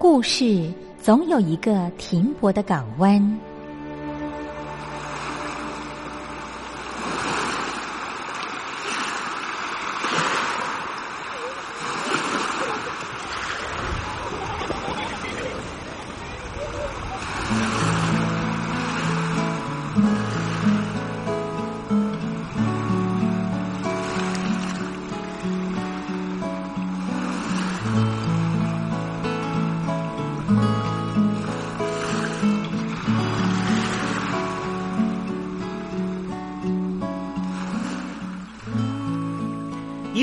故事总有一个停泊的港湾。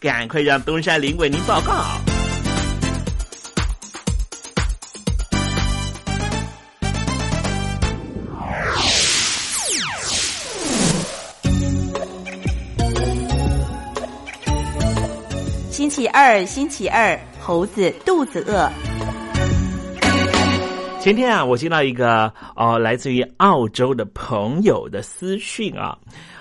赶快让东山林为您报告。星期二，星期二，猴子肚子饿。前天啊，我接到一个哦，来自于澳洲的朋友的私讯啊，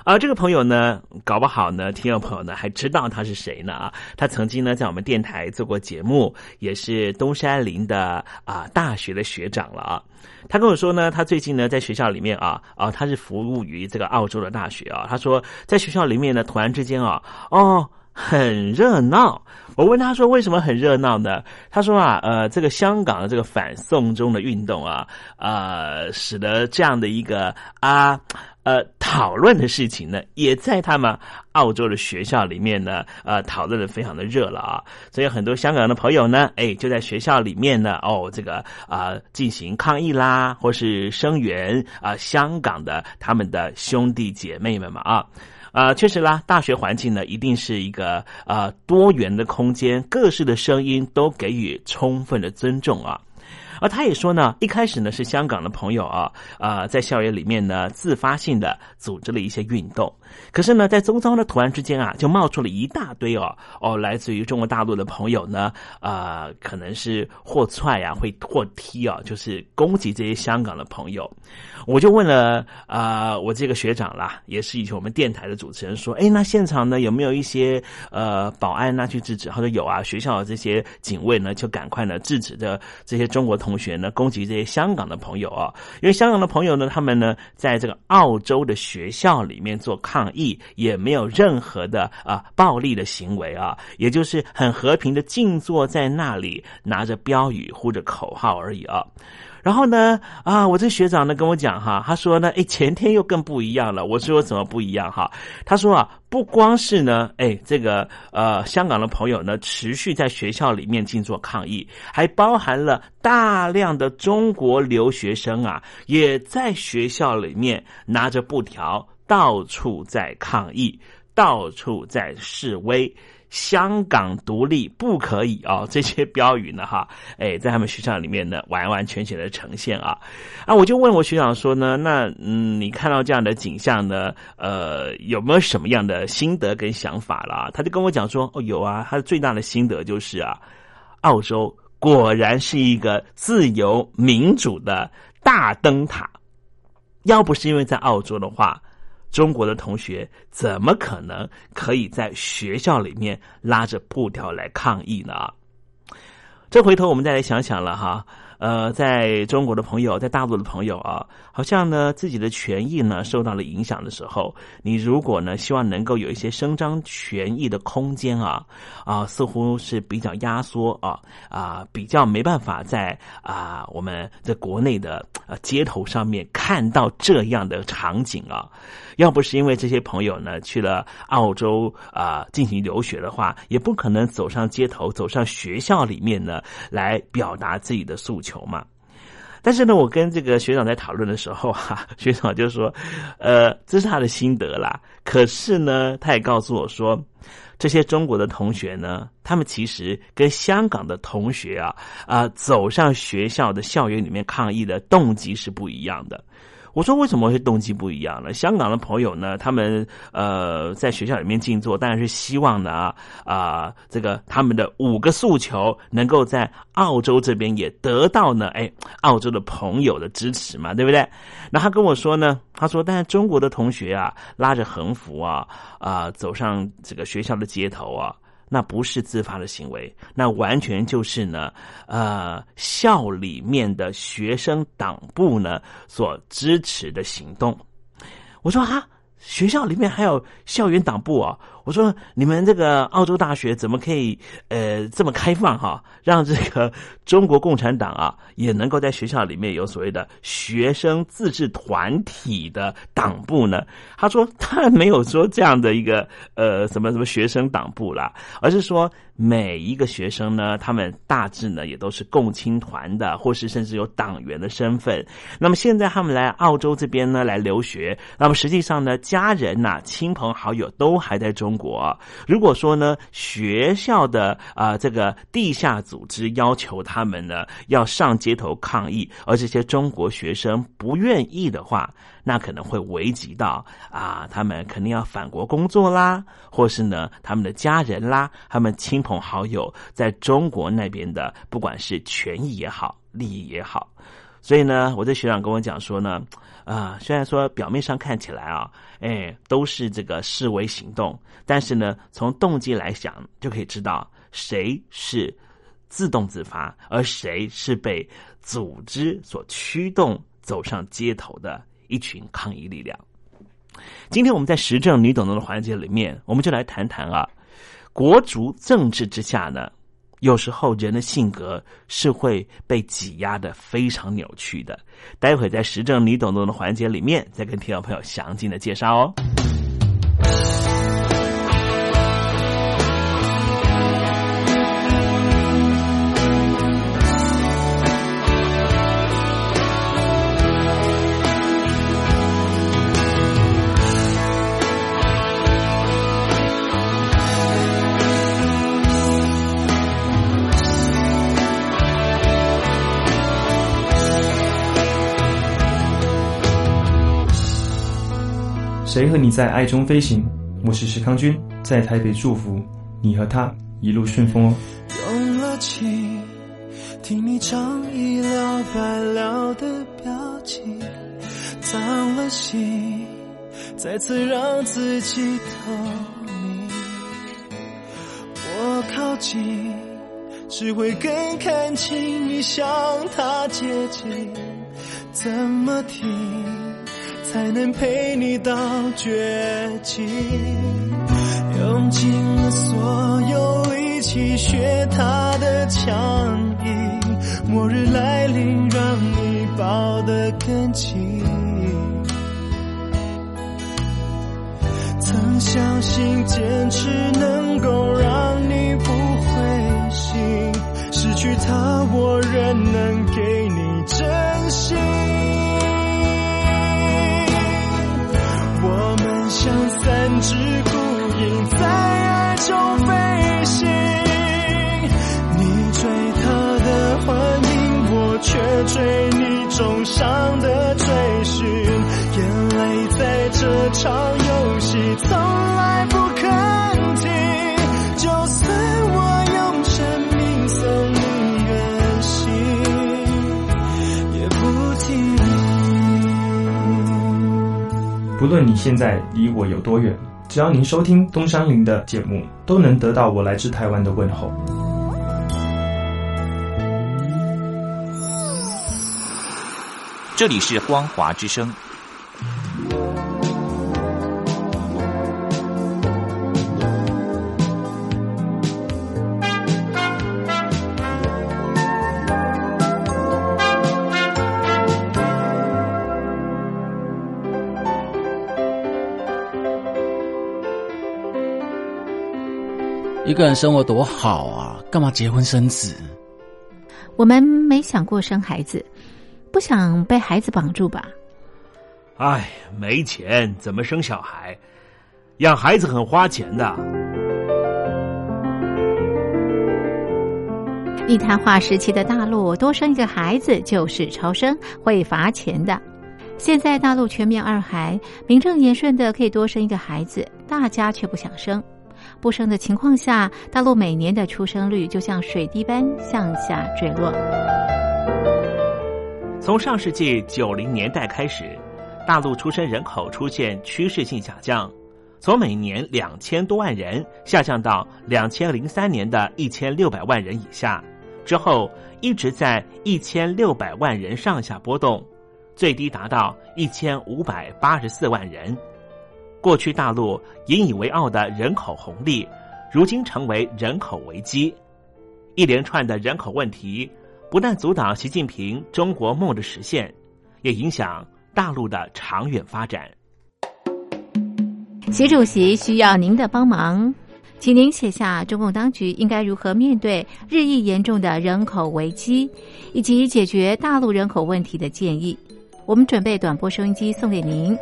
啊，这个朋友呢，搞不好呢，听众朋友呢还知道他是谁呢啊，他曾经呢在我们电台做过节目，也是东山林的啊大学的学长了啊。他跟我说呢，他最近呢在学校里面啊啊，他是服务于这个澳洲的大学啊。他说在学校里面呢，突然之间啊，哦。很热闹，我问他说为什么很热闹呢？他说啊，呃，这个香港的这个反送中的运动啊，呃，使得这样的一个啊呃讨论的事情呢，也在他们澳洲的学校里面呢，呃，讨论的非常的热了啊。所以很多香港的朋友呢，哎，就在学校里面呢，哦，这个啊进行抗议啦，或是声援啊香港的他们的兄弟姐妹们嘛啊。啊，确实啦，大学环境呢，一定是一个啊多元的空间，各式的声音都给予充分的尊重啊。而他也说呢，一开始呢是香港的朋友啊啊，在校园里面呢自发性的组织了一些运动，可是呢，在周遭的突然之间啊，就冒出了一大堆哦哦，来自于中国大陆的朋友呢啊，可能是或踹啊，会或踢啊，就是攻击这些香港的朋友。我就问了啊，我这个学长啦，也是以前我们电台的主持人，说，哎，那现场呢有没有一些呃保安呢去制止？他说有啊，学校的这些警卫呢就赶快呢制止着这些中国同同学呢攻击这些香港的朋友啊，因为香港的朋友呢，他们呢在这个澳洲的学校里面做抗议，也没有任何的啊暴力的行为啊，也就是很和平的静坐在那里，拿着标语或者口号而已啊。然后呢，啊，我这学长呢跟我讲哈，他说呢，哎，前天又更不一样了。我说怎么不一样哈？他说啊，不光是呢，哎，这个呃，香港的朋友呢，持续在学校里面静坐抗议，还包含了大量的中国留学生啊，也在学校里面拿着布条，到处在抗议，到处在示威。香港独立不可以啊！这些标语呢，哈，哎，在他们学校里面呢，完完全全的呈现啊！啊，我就问我学长说呢，那嗯，你看到这样的景象呢，呃，有没有什么样的心得跟想法了？他就跟我讲说，哦，有啊，他的最大的心得就是啊，澳洲果然是一个自由民主的大灯塔，要不是因为在澳洲的话。中国的同学怎么可能可以在学校里面拉着布条来抗议呢？这回头我们再来想想了哈。呃，在中国的朋友，在大陆的朋友啊，好像呢自己的权益呢受到了影响的时候，你如果呢希望能够有一些伸张权益的空间啊啊，似乎是比较压缩啊啊，比较没办法在啊我们在国内的呃街头上面看到这样的场景啊。要不是因为这些朋友呢去了澳洲啊进行留学的话，也不可能走上街头，走上学校里面呢来表达自己的诉求。求嘛，但是呢，我跟这个学长在讨论的时候哈，学长就说，呃，这是他的心得啦。可是呢，他也告诉我说，这些中国的同学呢，他们其实跟香港的同学啊啊走上学校的校园里面抗议的动机是不一样的。我说为什么会动机不一样呢？香港的朋友呢，他们呃在学校里面静坐，当然是希望呢啊这个他们的五个诉求能够在澳洲这边也得到呢哎澳洲的朋友的支持嘛，对不对？那他跟我说呢，他说但是中国的同学啊拉着横幅啊啊走上这个学校的街头啊。那不是自发的行为，那完全就是呢，呃，校里面的学生党部呢所支持的行动。我说哈，学校里面还有校园党部啊？我说你们这个澳洲大学怎么可以呃这么开放哈，让这个中国共产党啊也能够在学校里面有所谓的学生自治团体的党部呢？他说他没有说这样的一个呃什么什么学生党部啦，而是说每一个学生呢，他们大致呢也都是共青团的，或是甚至有党员的身份。那么现在他们来澳洲这边呢来留学，那么实际上呢家人呐、亲朋好友都还在中国。如果说呢学校的啊、这个地下组织要求他们呢要上街头抗议，而这些中国学生不愿意的话，那可能会危及到啊，他们肯定要返国工作啦，或是呢他们的家人啦，他们亲朋好友在中国那边的，不管是权益也好，利益也好。所以呢，我的学长跟我讲说呢，啊，虽然说表面上看起来啊，哎，都是这个示威行动，但是呢，从动机来讲，就可以知道谁是自动自发，而谁是被组织所驱动走上街头的一群抗议力量。今天我们在时政你懂得的环节里面，我们就来谈谈啊，国足政治之下呢。有时候人的性格是会被挤压的非常扭曲的。待会在时政你懂懂的环节里面，再跟听众朋友详尽的介绍哦。谁和你在爱中飞行？我是石康君，在台北祝福你和他一路顺风哦。用了情，听你唱一了百了的表情，脏了心，再次让自己透明。我靠近，只会更看清你向他接近，怎么停？才能陪你到绝境，用尽了所有力气学他的强硬，末日来临让你抱得更紧。曾相信坚持能够让你不灰心，失去他我仍能给你真心。像三只孤鹰在爱中飞行，你追他的幻影，我却追你重伤的追寻。眼泪在这场游戏从来不论你现在离我有多远，只要您收听东山林的节目，都能得到我来自台湾的问候。这里是光华之声。个人生活多好啊，干嘛结婚生子？我们没想过生孩子，不想被孩子绑住吧？哎，没钱怎么生小孩？养孩子很花钱的。一滩化时期的大陆，多生一个孩子就是超生，会罚钱的。现在大陆全面二孩，名正言顺的可以多生一个孩子，大家却不想生。不生的情况下，大陆每年的出生率就像水滴般向下坠落。从上世纪九零年代开始，大陆出生人口出现趋势性下降，从每年两千多万人下降到两千零三年的一千六百万人以下，之后一直在一千六百万人上下波动，最低达到一千五百八十四万人。过去大陆引以为傲的人口红利，如今成为人口危机。一连串的人口问题，不但阻挡习近平中国梦的实现，也影响大陆的长远发展。习主席需要您的帮忙，请您写下中共当局应该如何面对日益严重的人口危机，以及解决大陆人口问题的建议。我们准备短波收音机送给您。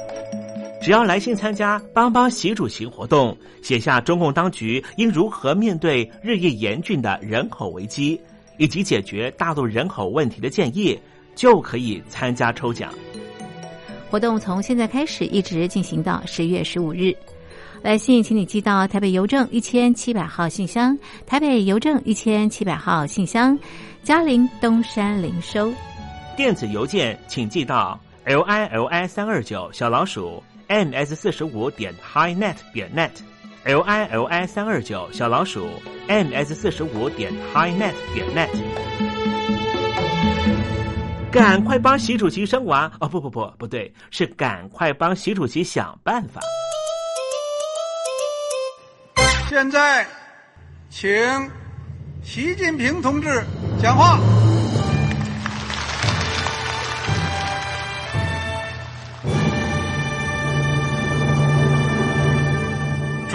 只要来信参加“帮帮习主席”活动，写下中共当局应如何面对日益严峻的人口危机，以及解决大陆人口问题的建议，就可以参加抽奖。活动从现在开始一直进行到十月十五日。来信，请你寄到台北邮政一千七百号信箱，台北邮政一千七百号信箱，嘉陵东山零收。电子邮件请寄到 l i l i 三二九小老鼠 m s 四十五点 highnet 点 net l i l i 三二九小老鼠 m s 四十五点 highnet 点 net。赶快帮习主席生娃哦！不不不，不对，是赶快帮习主席想办法。现在，请习近平同志讲话。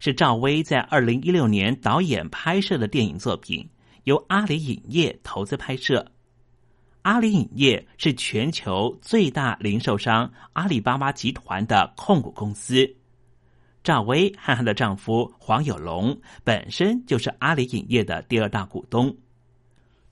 是赵薇在二零一六年导演拍摄的电影作品，由阿里影业投资拍摄。阿里影业是全球最大零售商阿里巴巴集团的控股公司。赵薇和她的丈夫黄有龙本身就是阿里影业的第二大股东。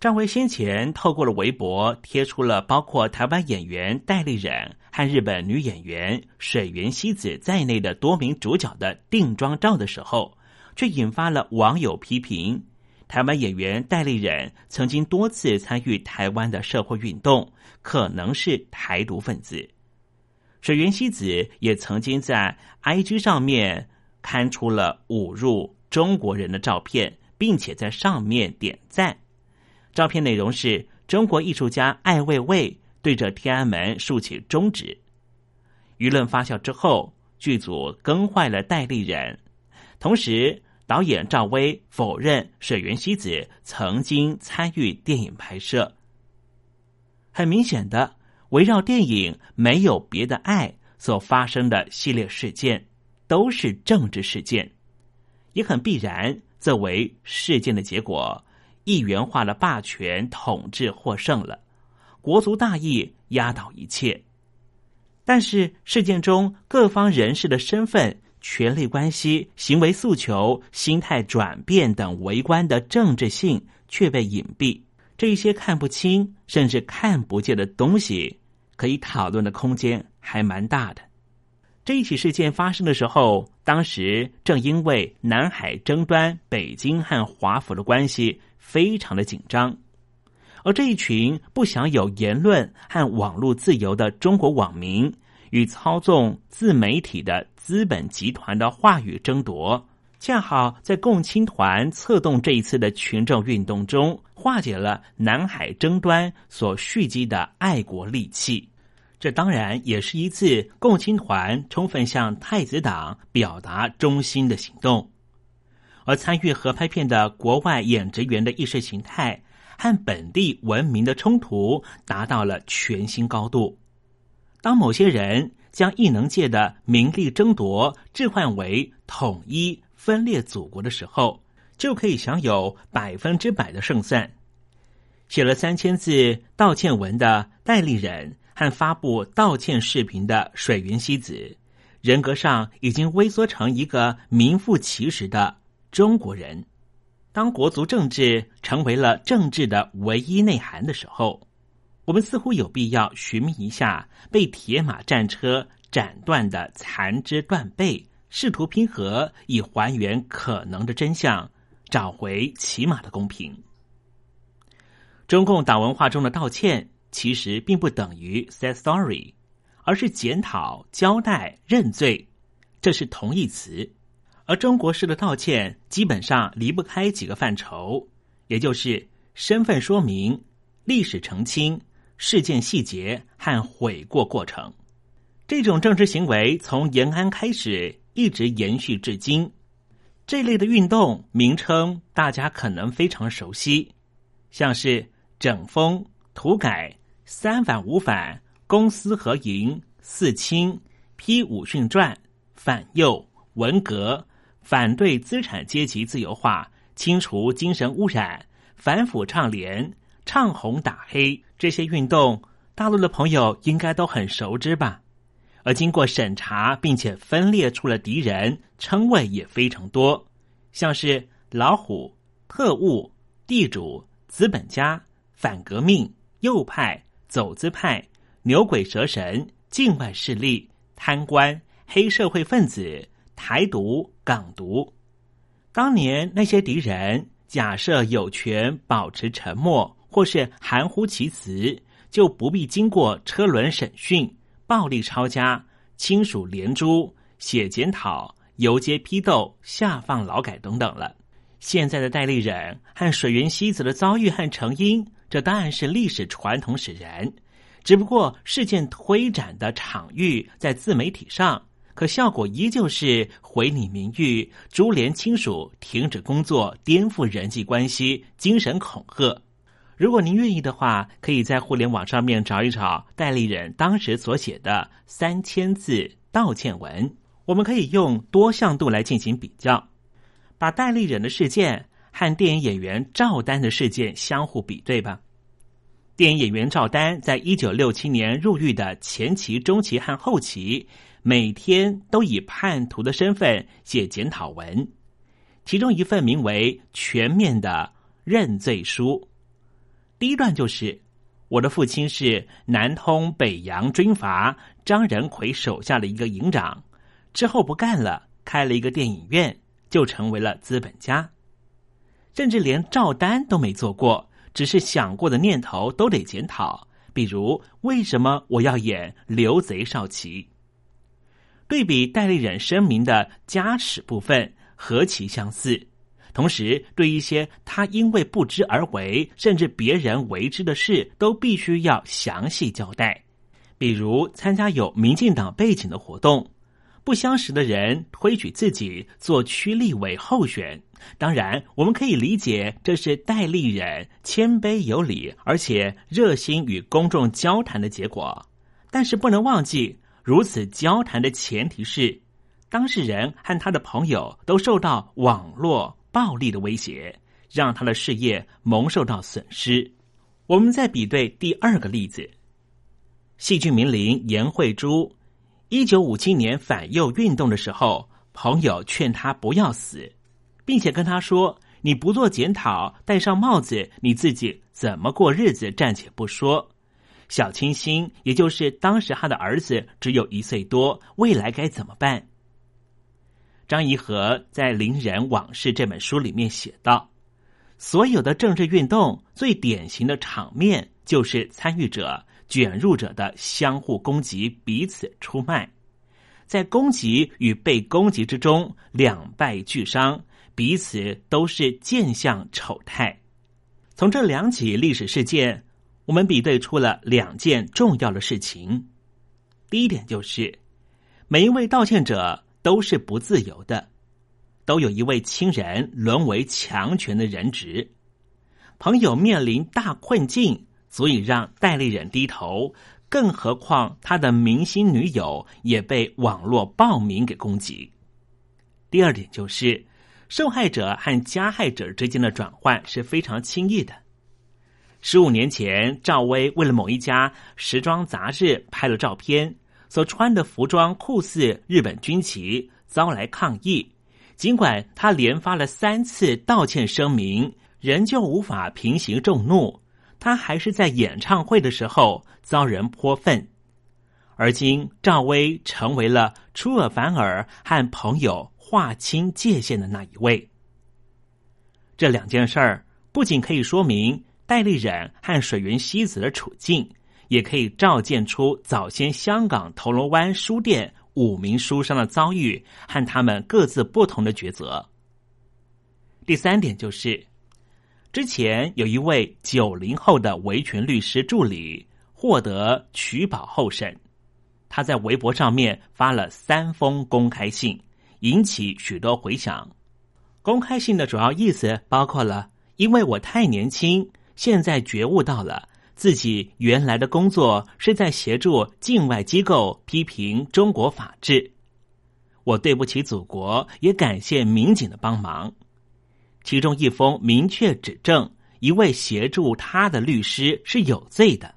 赵薇先前透过了微博贴出了包括台湾演员戴立忍和日本女演员水原希子在内的多名主角的定妆照的时候，却引发了网友批评。台湾演员戴丽忍曾经多次参与台湾的社会运动，可能是台独分子。水原希子也曾经在 IG 上面刊出了侮辱中国人的照片，并且在上面点赞。照片内容是中国艺术家艾未未对着天安门竖起中指。舆论发酵之后，剧组更换了代理人，同时导演赵薇否认水原希子曾经参与电影拍摄。很明显的，围绕电影没有别的爱所发生的系列事件，都是政治事件，也很必然，作为事件的结果。一元化的霸权统治获胜了，国族大义压倒一切。但是事件中各方人士的身份、权力关系、行为诉求、心态转变等围观的政治性却被隐蔽。这些看不清甚至看不见的东西，可以讨论的空间还蛮大的。这一起事件发生的时候，当时正因为南海争端，北京和华府的关系非常的紧张，而这一群不享有言论和网络自由的中国网民，与操纵自媒体的资本集团的话语争夺，恰好在共青团策动这一次的群众运动中，化解了南海争端所蓄积的爱国戾气。这当然也是一次共青团充分向太子党表达忠心的行动，而参与合拍片的国外演职员的意识形态和本地文明的冲突达到了全新高度。当某些人将异能界的名利争夺置换为统一分裂祖国的时候，就可以享有百分之百的胜算。写了三千字道歉文的戴立忍。和发布道歉视频的水原希子，人格上已经微缩成一个名副其实的中国人。当国族政治成为了政治的唯一内涵的时候，我们似乎有必要寻觅一下被铁马战车斩断的残肢断背，试图拼合，以还原可能的真相，找回起码的公平。中共党文化中的道歉。其实并不等于 say sorry，而是检讨、交代、认罪，这是同义词。而中国式的道歉基本上离不开几个范畴，也就是身份说明、历史澄清、事件细节和悔过过程。这种政治行为从延安开始一直延续至今。这类的运动名称大家可能非常熟悉，像是整风、土改。三反五反，公私合营，四清，批武训传，反右，文革，反对资产阶级自由化，清除精神污染，反腐倡廉，唱红打黑，这些运动，大陆的朋友应该都很熟知吧？而经过审查并且分裂出了敌人，称谓也非常多，像是老虎、特务、地主、资本家、反革命、右派。走资派、牛鬼蛇神、境外势力、贪官、黑社会分子、台独、港独，当年那些敌人假设有权保持沉默或是含糊其辞，就不必经过车轮审讯、暴力抄家、亲属连诛、写检讨、游街批斗、下放劳改等等了。现在的戴立忍和水原希子的遭遇和成因。这当然是历史传统使然，只不过事件推展的场域在自媒体上，可效果依旧是毁你名誉、株连亲属、停止工作、颠覆人际关系、精神恐吓。如果您愿意的话，可以在互联网上面找一找戴立忍当时所写的三千字道歉文，我们可以用多项度来进行比较，把戴立忍的事件。和电影演员赵丹的事件相互比对吧？电影演员赵丹在一九六七年入狱的前期、中期和后期，每天都以叛徒的身份写检讨文，其中一份名为《全面的认罪书》。第一段就是我的父亲是南通北洋军阀张仁奎手下的一个营长，之后不干了，开了一个电影院，就成为了资本家。甚至连赵丹都没做过，只是想过的念头都得检讨。比如，为什么我要演刘贼少奇？对比戴立忍声明的加史部分，何其相似！同时，对一些他因为不知而为，甚至别人为之的事，都必须要详细交代。比如，参加有民进党背景的活动。不相识的人推举自己做区立委候选，当然我们可以理解这是戴立忍谦卑有礼，而且热心与公众交谈的结果。但是不能忘记，如此交谈的前提是，当事人和他的朋友都受到网络暴力的威胁，让他的事业蒙受到损失。我们再比对第二个例子，戏剧名伶颜慧珠。一九五七年反右运动的时候，朋友劝他不要死，并且跟他说：“你不做检讨，戴上帽子，你自己怎么过日子暂且不说。小清新，也就是当时他的儿子只有一岁多，未来该怎么办？”张颐和在《伶人往事》这本书里面写道：“所有的政治运动最典型的场面，就是参与者。”卷入者的相互攻击，彼此出卖，在攻击与被攻击之中，两败俱伤，彼此都是见相丑态。从这两起历史事件，我们比对出了两件重要的事情。第一点就是，每一位道歉者都是不自由的，都有一位亲人沦为强权的人质，朋友面临大困境。足以让戴立忍低头，更何况他的明星女友也被网络暴民给攻击。第二点就是，受害者和加害者之间的转换是非常轻易的。十五年前，赵薇为了某一家时装杂志拍了照片，所穿的服装酷似日本军旗，遭来抗议。尽管她连发了三次道歉声明，仍旧无法平息众怒。他还是在演唱会的时候遭人泼粪，而今赵薇成为了出尔反尔和朋友划清界限的那一位。这两件事儿不仅可以说明戴立忍和水原希子的处境，也可以照见出早先香港铜锣湾书店五名书商的遭遇和他们各自不同的抉择。第三点就是。之前有一位九零后的维权律师助理获得取保候审，他在微博上面发了三封公开信，引起许多回响。公开信的主要意思包括了：因为我太年轻，现在觉悟到了自己原来的工作是在协助境外机构批评中国法治，我对不起祖国，也感谢民警的帮忙。其中一封明确指证一位协助他的律师是有罪的，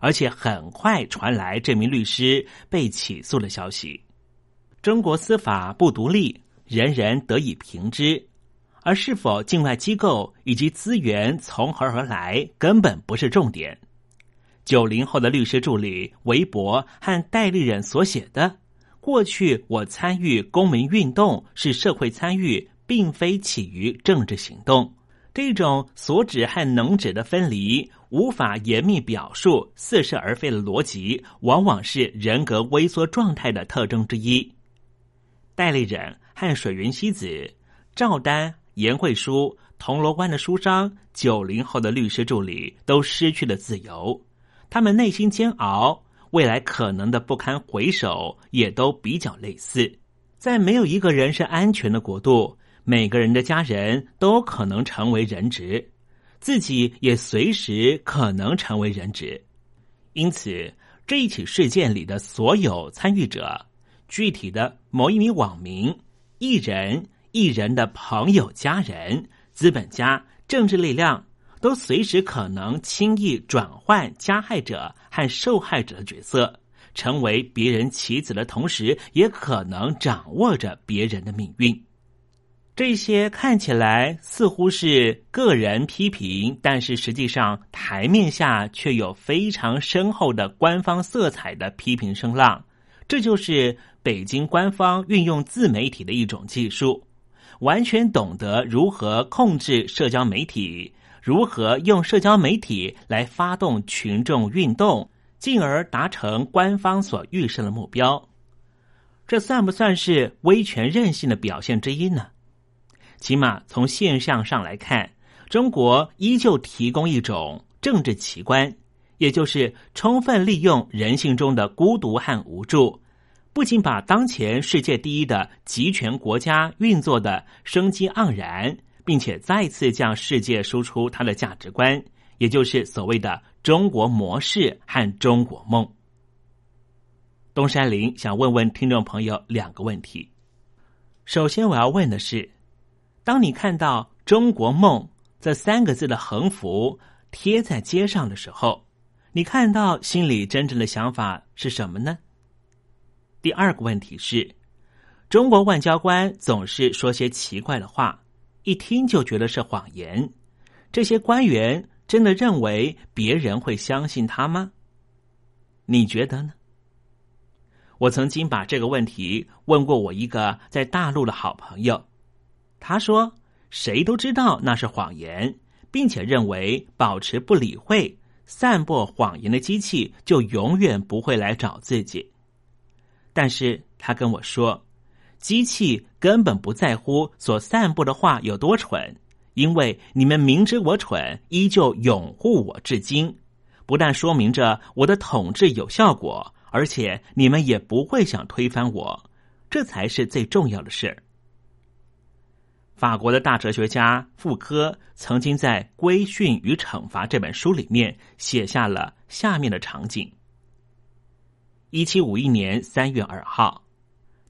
而且很快传来这名律师被起诉的消息。中国司法不独立，人人得以平之，而是否境外机构以及资源从何而来，根本不是重点。九零后的律师助理韦博和戴立忍所写的“过去我参与公民运动是社会参与”。并非起于政治行动，这种所指和能指的分离，无法严密表述似是而非的逻辑，往往是人格微缩状态的特征之一。戴立忍和水云希子、赵丹、严慧书、铜锣湾的书商、九零后的律师助理都失去了自由，他们内心煎熬，未来可能的不堪回首，也都比较类似。在没有一个人是安全的国度。每个人的家人都可能成为人质，自己也随时可能成为人质。因此，这一起事件里的所有参与者，具体的某一名网民、艺人、艺人的朋友、家人、资本家、政治力量，都随时可能轻易转换加害者和受害者的角色，成为别人棋子的同时，也可能掌握着别人的命运。这些看起来似乎是个人批评，但是实际上台面下却有非常深厚的官方色彩的批评声浪。这就是北京官方运用自媒体的一种技术，完全懂得如何控制社交媒体，如何用社交媒体来发动群众运动，进而达成官方所预设的目标。这算不算是威权任性的表现之一呢？起码从现象上来看，中国依旧提供一种政治奇观，也就是充分利用人性中的孤独和无助，不仅把当前世界第一的集权国家运作的生机盎然，并且再次向世界输出它的价值观，也就是所谓的中国模式和中国梦。东山林想问问听众朋友两个问题，首先我要问的是。当你看到“中国梦”这三个字的横幅贴在街上的时候，你看到心里真正的想法是什么呢？第二个问题是，中国外交官总是说些奇怪的话，一听就觉得是谎言。这些官员真的认为别人会相信他吗？你觉得呢？我曾经把这个问题问过我一个在大陆的好朋友，他说：“谁都知道那是谎言，并且认为保持不理会、散播谎言的机器就永远不会来找自己。”但是他跟我说，机器根本不在乎所散布的话有多蠢，因为你们明知我蠢，依旧拥护我至今，不但说明着我的统治有效果。而且你们也不会想推翻我，这才是最重要的事。法国的大哲学家傅科曾经在《规训与惩罚》这本书里面写下了下面的场景：一七五一年三月二号，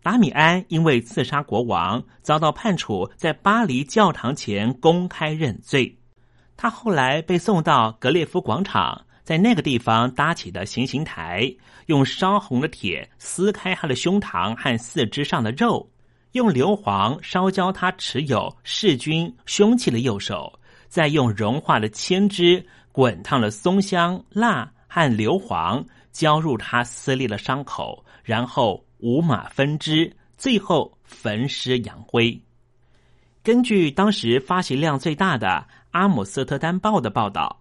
达米安因为刺杀国王，遭到判处在巴黎教堂前公开认罪。他后来被送到格列夫广场。在那个地方搭起的行刑台，用烧红的铁撕开他的胸膛和四肢上的肉，用硫磺烧焦他持有弑君凶器的右手，再用融化的铅汁滚烫的松香、蜡和硫磺浇入他撕裂的伤口，然后五马分尸，最后焚尸扬灰。根据当时发行量最大的《阿姆斯特丹报》的报道。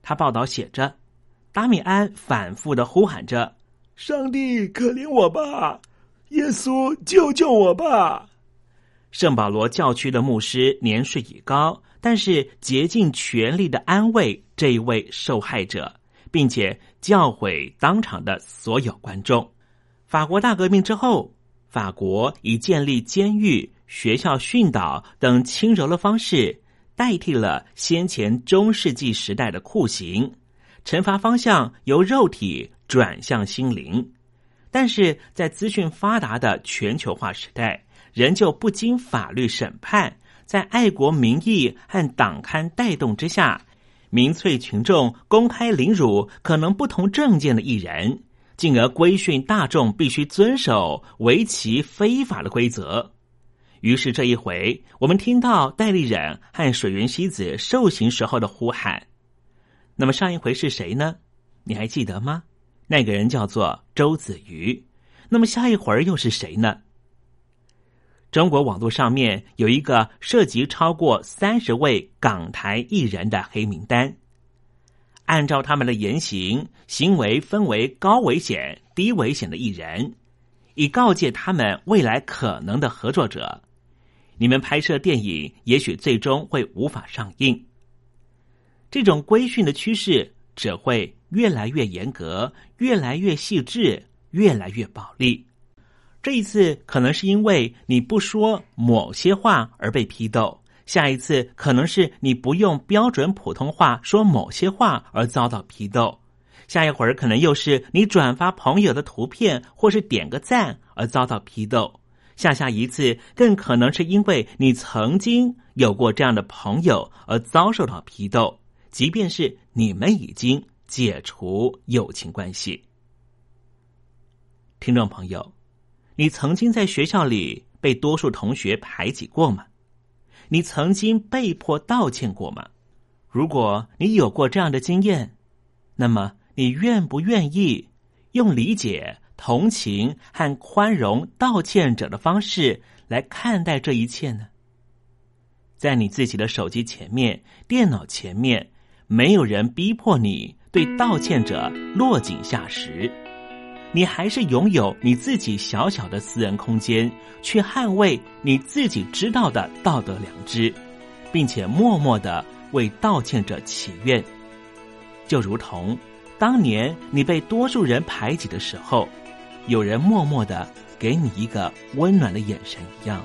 他报道写着，达米安反复的呼喊着：“上帝可怜我吧，耶稣救救我吧！”圣保罗教区的牧师年事已高，但是竭尽全力的安慰这一位受害者，并且教诲当场的所有观众。法国大革命之后，法国以建立监狱、学校训导等轻柔的方式。代替了先前中世纪时代的酷刑，惩罚方向由肉体转向心灵。但是在资讯发达的全球化时代，仍旧不经法律审判，在爱国民意和党刊带动之下，民粹群众公开凌辱可能不同政见的艺人，进而规训大众必须遵守为其非法的规则。于是这一回，我们听到戴立忍和水原希子受刑时候的呼喊。那么上一回是谁呢？你还记得吗？那个人叫做周子瑜。那么下一回又是谁呢？中国网络上面有一个涉及超过三十位港台艺人的黑名单，按照他们的言行行为分为高危险、低危险的艺人，以告诫他们未来可能的合作者。你们拍摄电影，也许最终会无法上映。这种规训的趋势只会越来越严格，越来越细致，越来越暴力。这一次可能是因为你不说某些话而被批斗，下一次可能是你不用标准普通话说某些话而遭到批斗，下一会儿可能又是你转发朋友的图片或是点个赞而遭到批斗。下下一次，更可能是因为你曾经有过这样的朋友而遭受到批斗，即便是你们已经解除友情关系。听众朋友，你曾经在学校里被多数同学排挤过吗？你曾经被迫道歉过吗？如果你有过这样的经验，那么你愿不愿意用理解？同情和宽容道歉者的方式来看待这一切呢？在你自己的手机前面、电脑前面，没有人逼迫你对道歉者落井下石，你还是拥有你自己小小的私人空间，去捍卫你自己知道的道德良知，并且默默的为道歉者祈愿，就如同当年你被多数人排挤的时候。有人默默的给你一个温暖的眼神一样。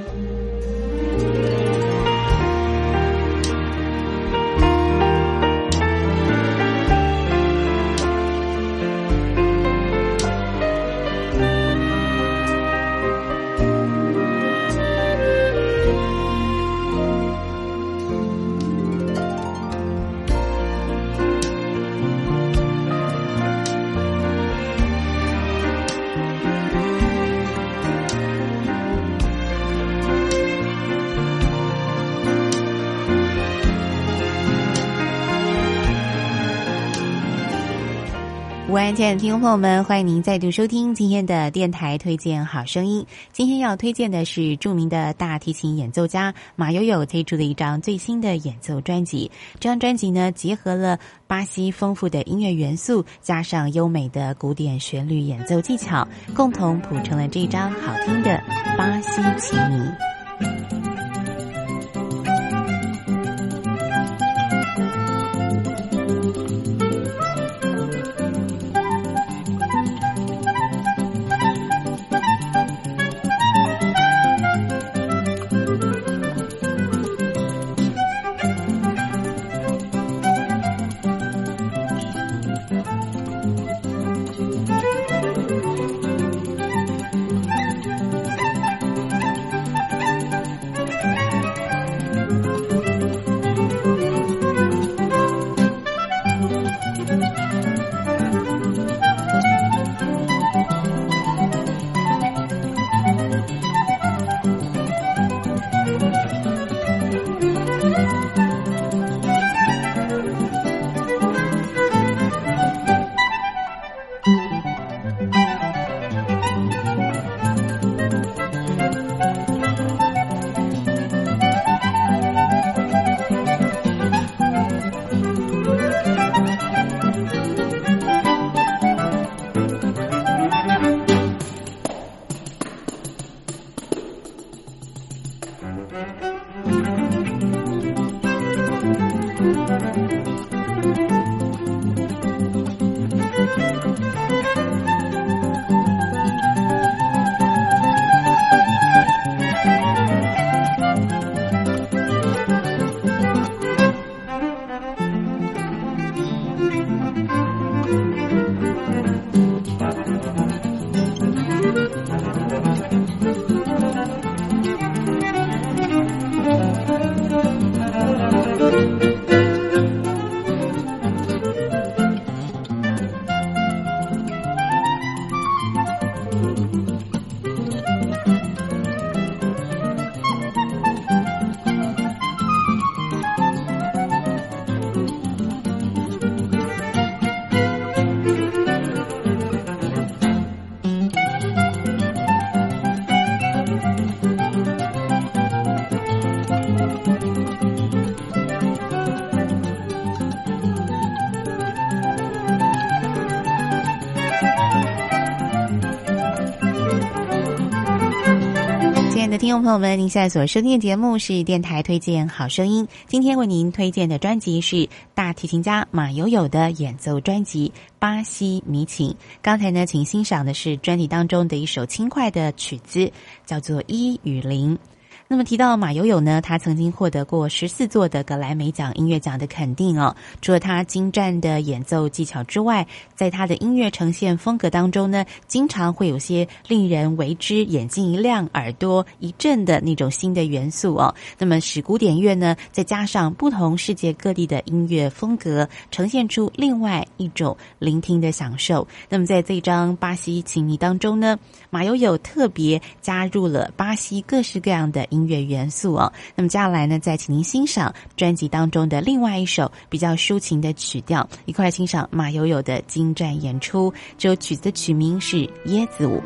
亲爱的听众朋友们，欢迎您再度收听今天的电台推荐好声音。今天要推荐的是著名的大提琴演奏家马友友推出的一张最新的演奏专辑。这张专辑呢，结合了巴西丰富的音乐元素，加上优美的古典旋律演奏技巧，共同谱成了这张好听的巴西奇迷。众朋友们，您现在所收听的节目是电台推荐好声音。今天为您推荐的专辑是大提琴家马友友的演奏专辑《巴西迷情》。刚才呢，请欣赏的是专辑当中的一首轻快的曲子，叫做《一与零》。那么提到马友友呢，他曾经获得过十四座的格莱美奖音乐奖的肯定哦。除了他精湛的演奏技巧之外，在他的音乐呈现风格当中呢，经常会有些令人为之眼睛一亮、耳朵一震的那种新的元素哦。那么使古典乐呢，再加上不同世界各地的音乐风格，呈现出另外一种聆听的享受。那么在这张巴西情迷当中呢，马友友特别加入了巴西各式各样的音。乐元素哦，那么接下来呢，再请您欣赏专辑当中的另外一首比较抒情的曲调，一块欣赏马友友的精湛演出。这首曲子的曲名是《椰子舞》。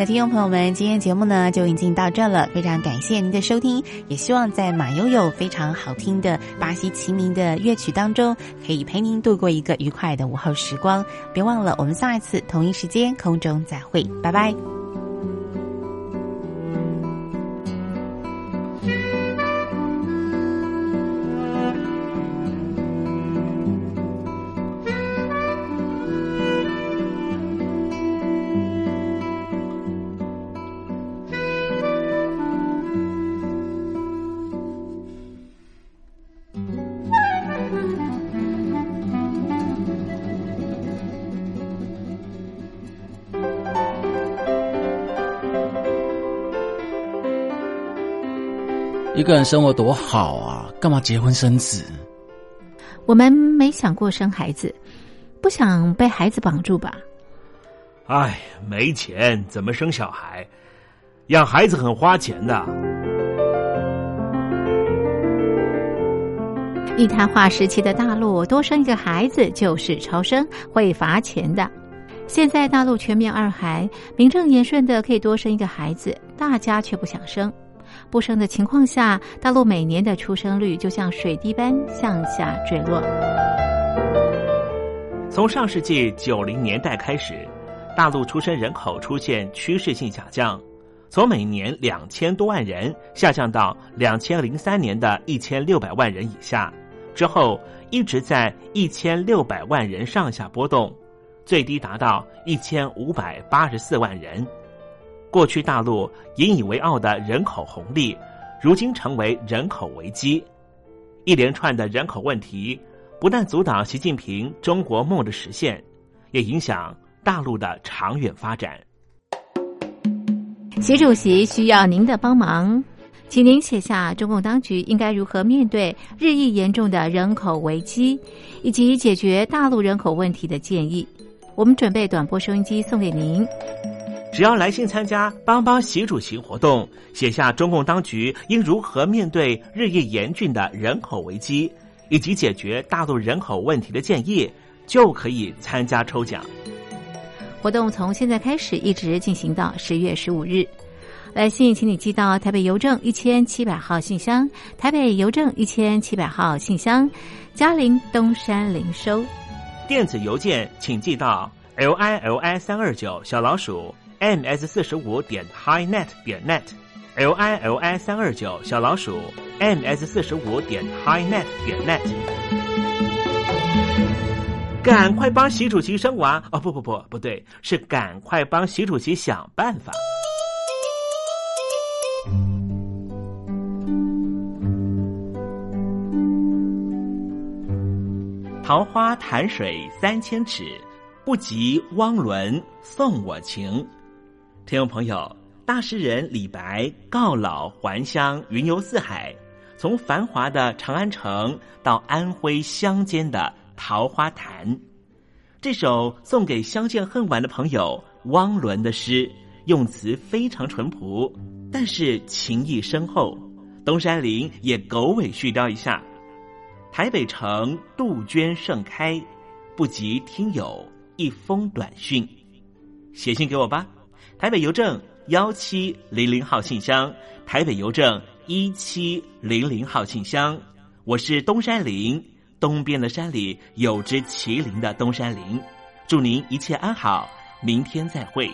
的听众朋友们，今天节目呢就已经到这了，非常感谢您的收听，也希望在马悠悠非常好听的巴西齐名的乐曲当中，可以陪您度过一个愉快的午后时光。别忘了，我们下一次同一时间空中再会，拜拜。一个人生活多好啊，干嘛结婚生子？我们没想过生孩子，不想被孩子绑住吧？哎，没钱怎么生小孩？养孩子很花钱的。一滩化时期的大陆，多生一个孩子就是超生，会罚钱的。现在大陆全面二孩，名正言顺的可以多生一个孩子，大家却不想生。不生的情况下，大陆每年的出生率就像水滴般向下坠落。从上世纪九零年代开始，大陆出生人口出现趋势性下降，从每年两千多万人下降到两千零三年的一千六百万人以下，之后一直在一千六百万人上下波动，最低达到一千五百八十四万人。过去大陆引以为傲的人口红利，如今成为人口危机。一连串的人口问题，不但阻挡习近平中国梦的实现，也影响大陆的长远发展。习主席需要您的帮忙，请您写下中共当局应该如何面对日益严重的人口危机，以及解决大陆人口问题的建议。我们准备短波收音机送给您。只要来信参加“帮帮习主席”活动，写下中共当局应如何面对日益严峻的人口危机，以及解决大陆人口问题的建议，就可以参加抽奖。活动从现在开始一直进行到十月十五日。来信，请你寄到台北邮政一千七百号信箱，台北邮政一千七百号信箱，嘉陵东山零收。电子邮件请寄到 l i l i 三二九小老鼠。M s 四十五点 highnet 点 net l i l i 三二九小老鼠 m s 四十五点 highnet 点 net，赶快帮习主席生娃哦！不不不，不对，是赶快帮习主席想办法。桃花潭水三千尺，不及汪伦送我情。听众朋友，大诗人李白告老还乡，云游四海，从繁华的长安城到安徽乡间的桃花潭。这首送给相见恨晚的朋友汪伦的诗，用词非常淳朴，但是情意深厚。东山林也狗尾续貂一下：台北城杜鹃盛开，不及听友一封短讯，写信给我吧。台北邮政幺七零零号信箱，台北邮政一七零零号信箱。我是东山林，东边的山里有只麒麟的东山林。祝您一切安好，明天再会。